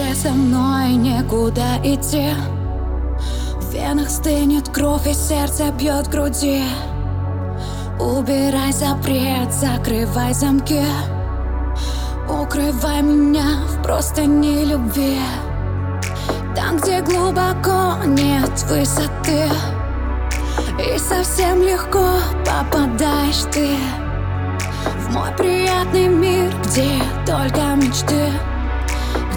Уже со мной некуда идти. В венах стынет кровь и сердце бьет в груди. Убирай запрет, закрывай замки. Укрывай меня в простыни любви Там, где глубоко нет высоты. И совсем легко попадаешь ты В мой приятный мир, где только мечты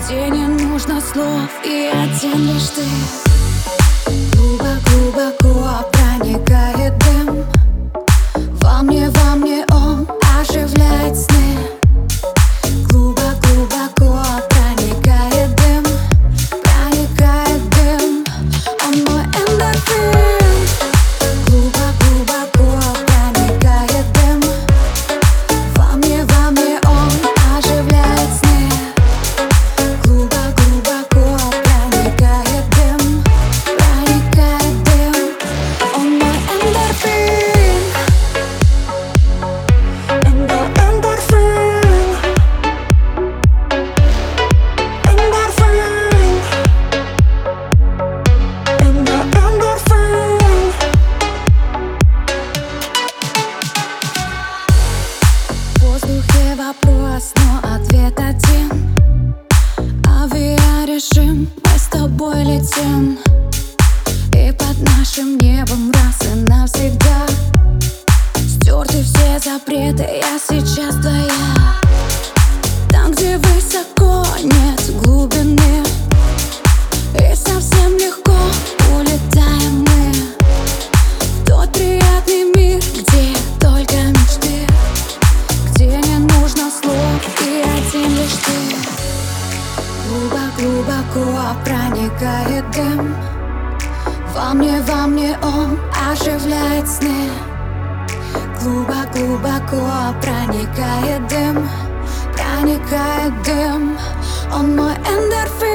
Где не нужно слов и один лишь ты воздухе вопрос, но ответ один. Авиарежим, мы с тобой летим. И под нашим небом раз и навсегда. Стерты все запреты, я сейчас твоя. Там, где высоко нет Глубоко-глубоко проникает дым. Во мне, во мне он оживляет сны. Глубоко-глубоко проникает дым. Проникает дым. Он мой эндорфин. Глубоко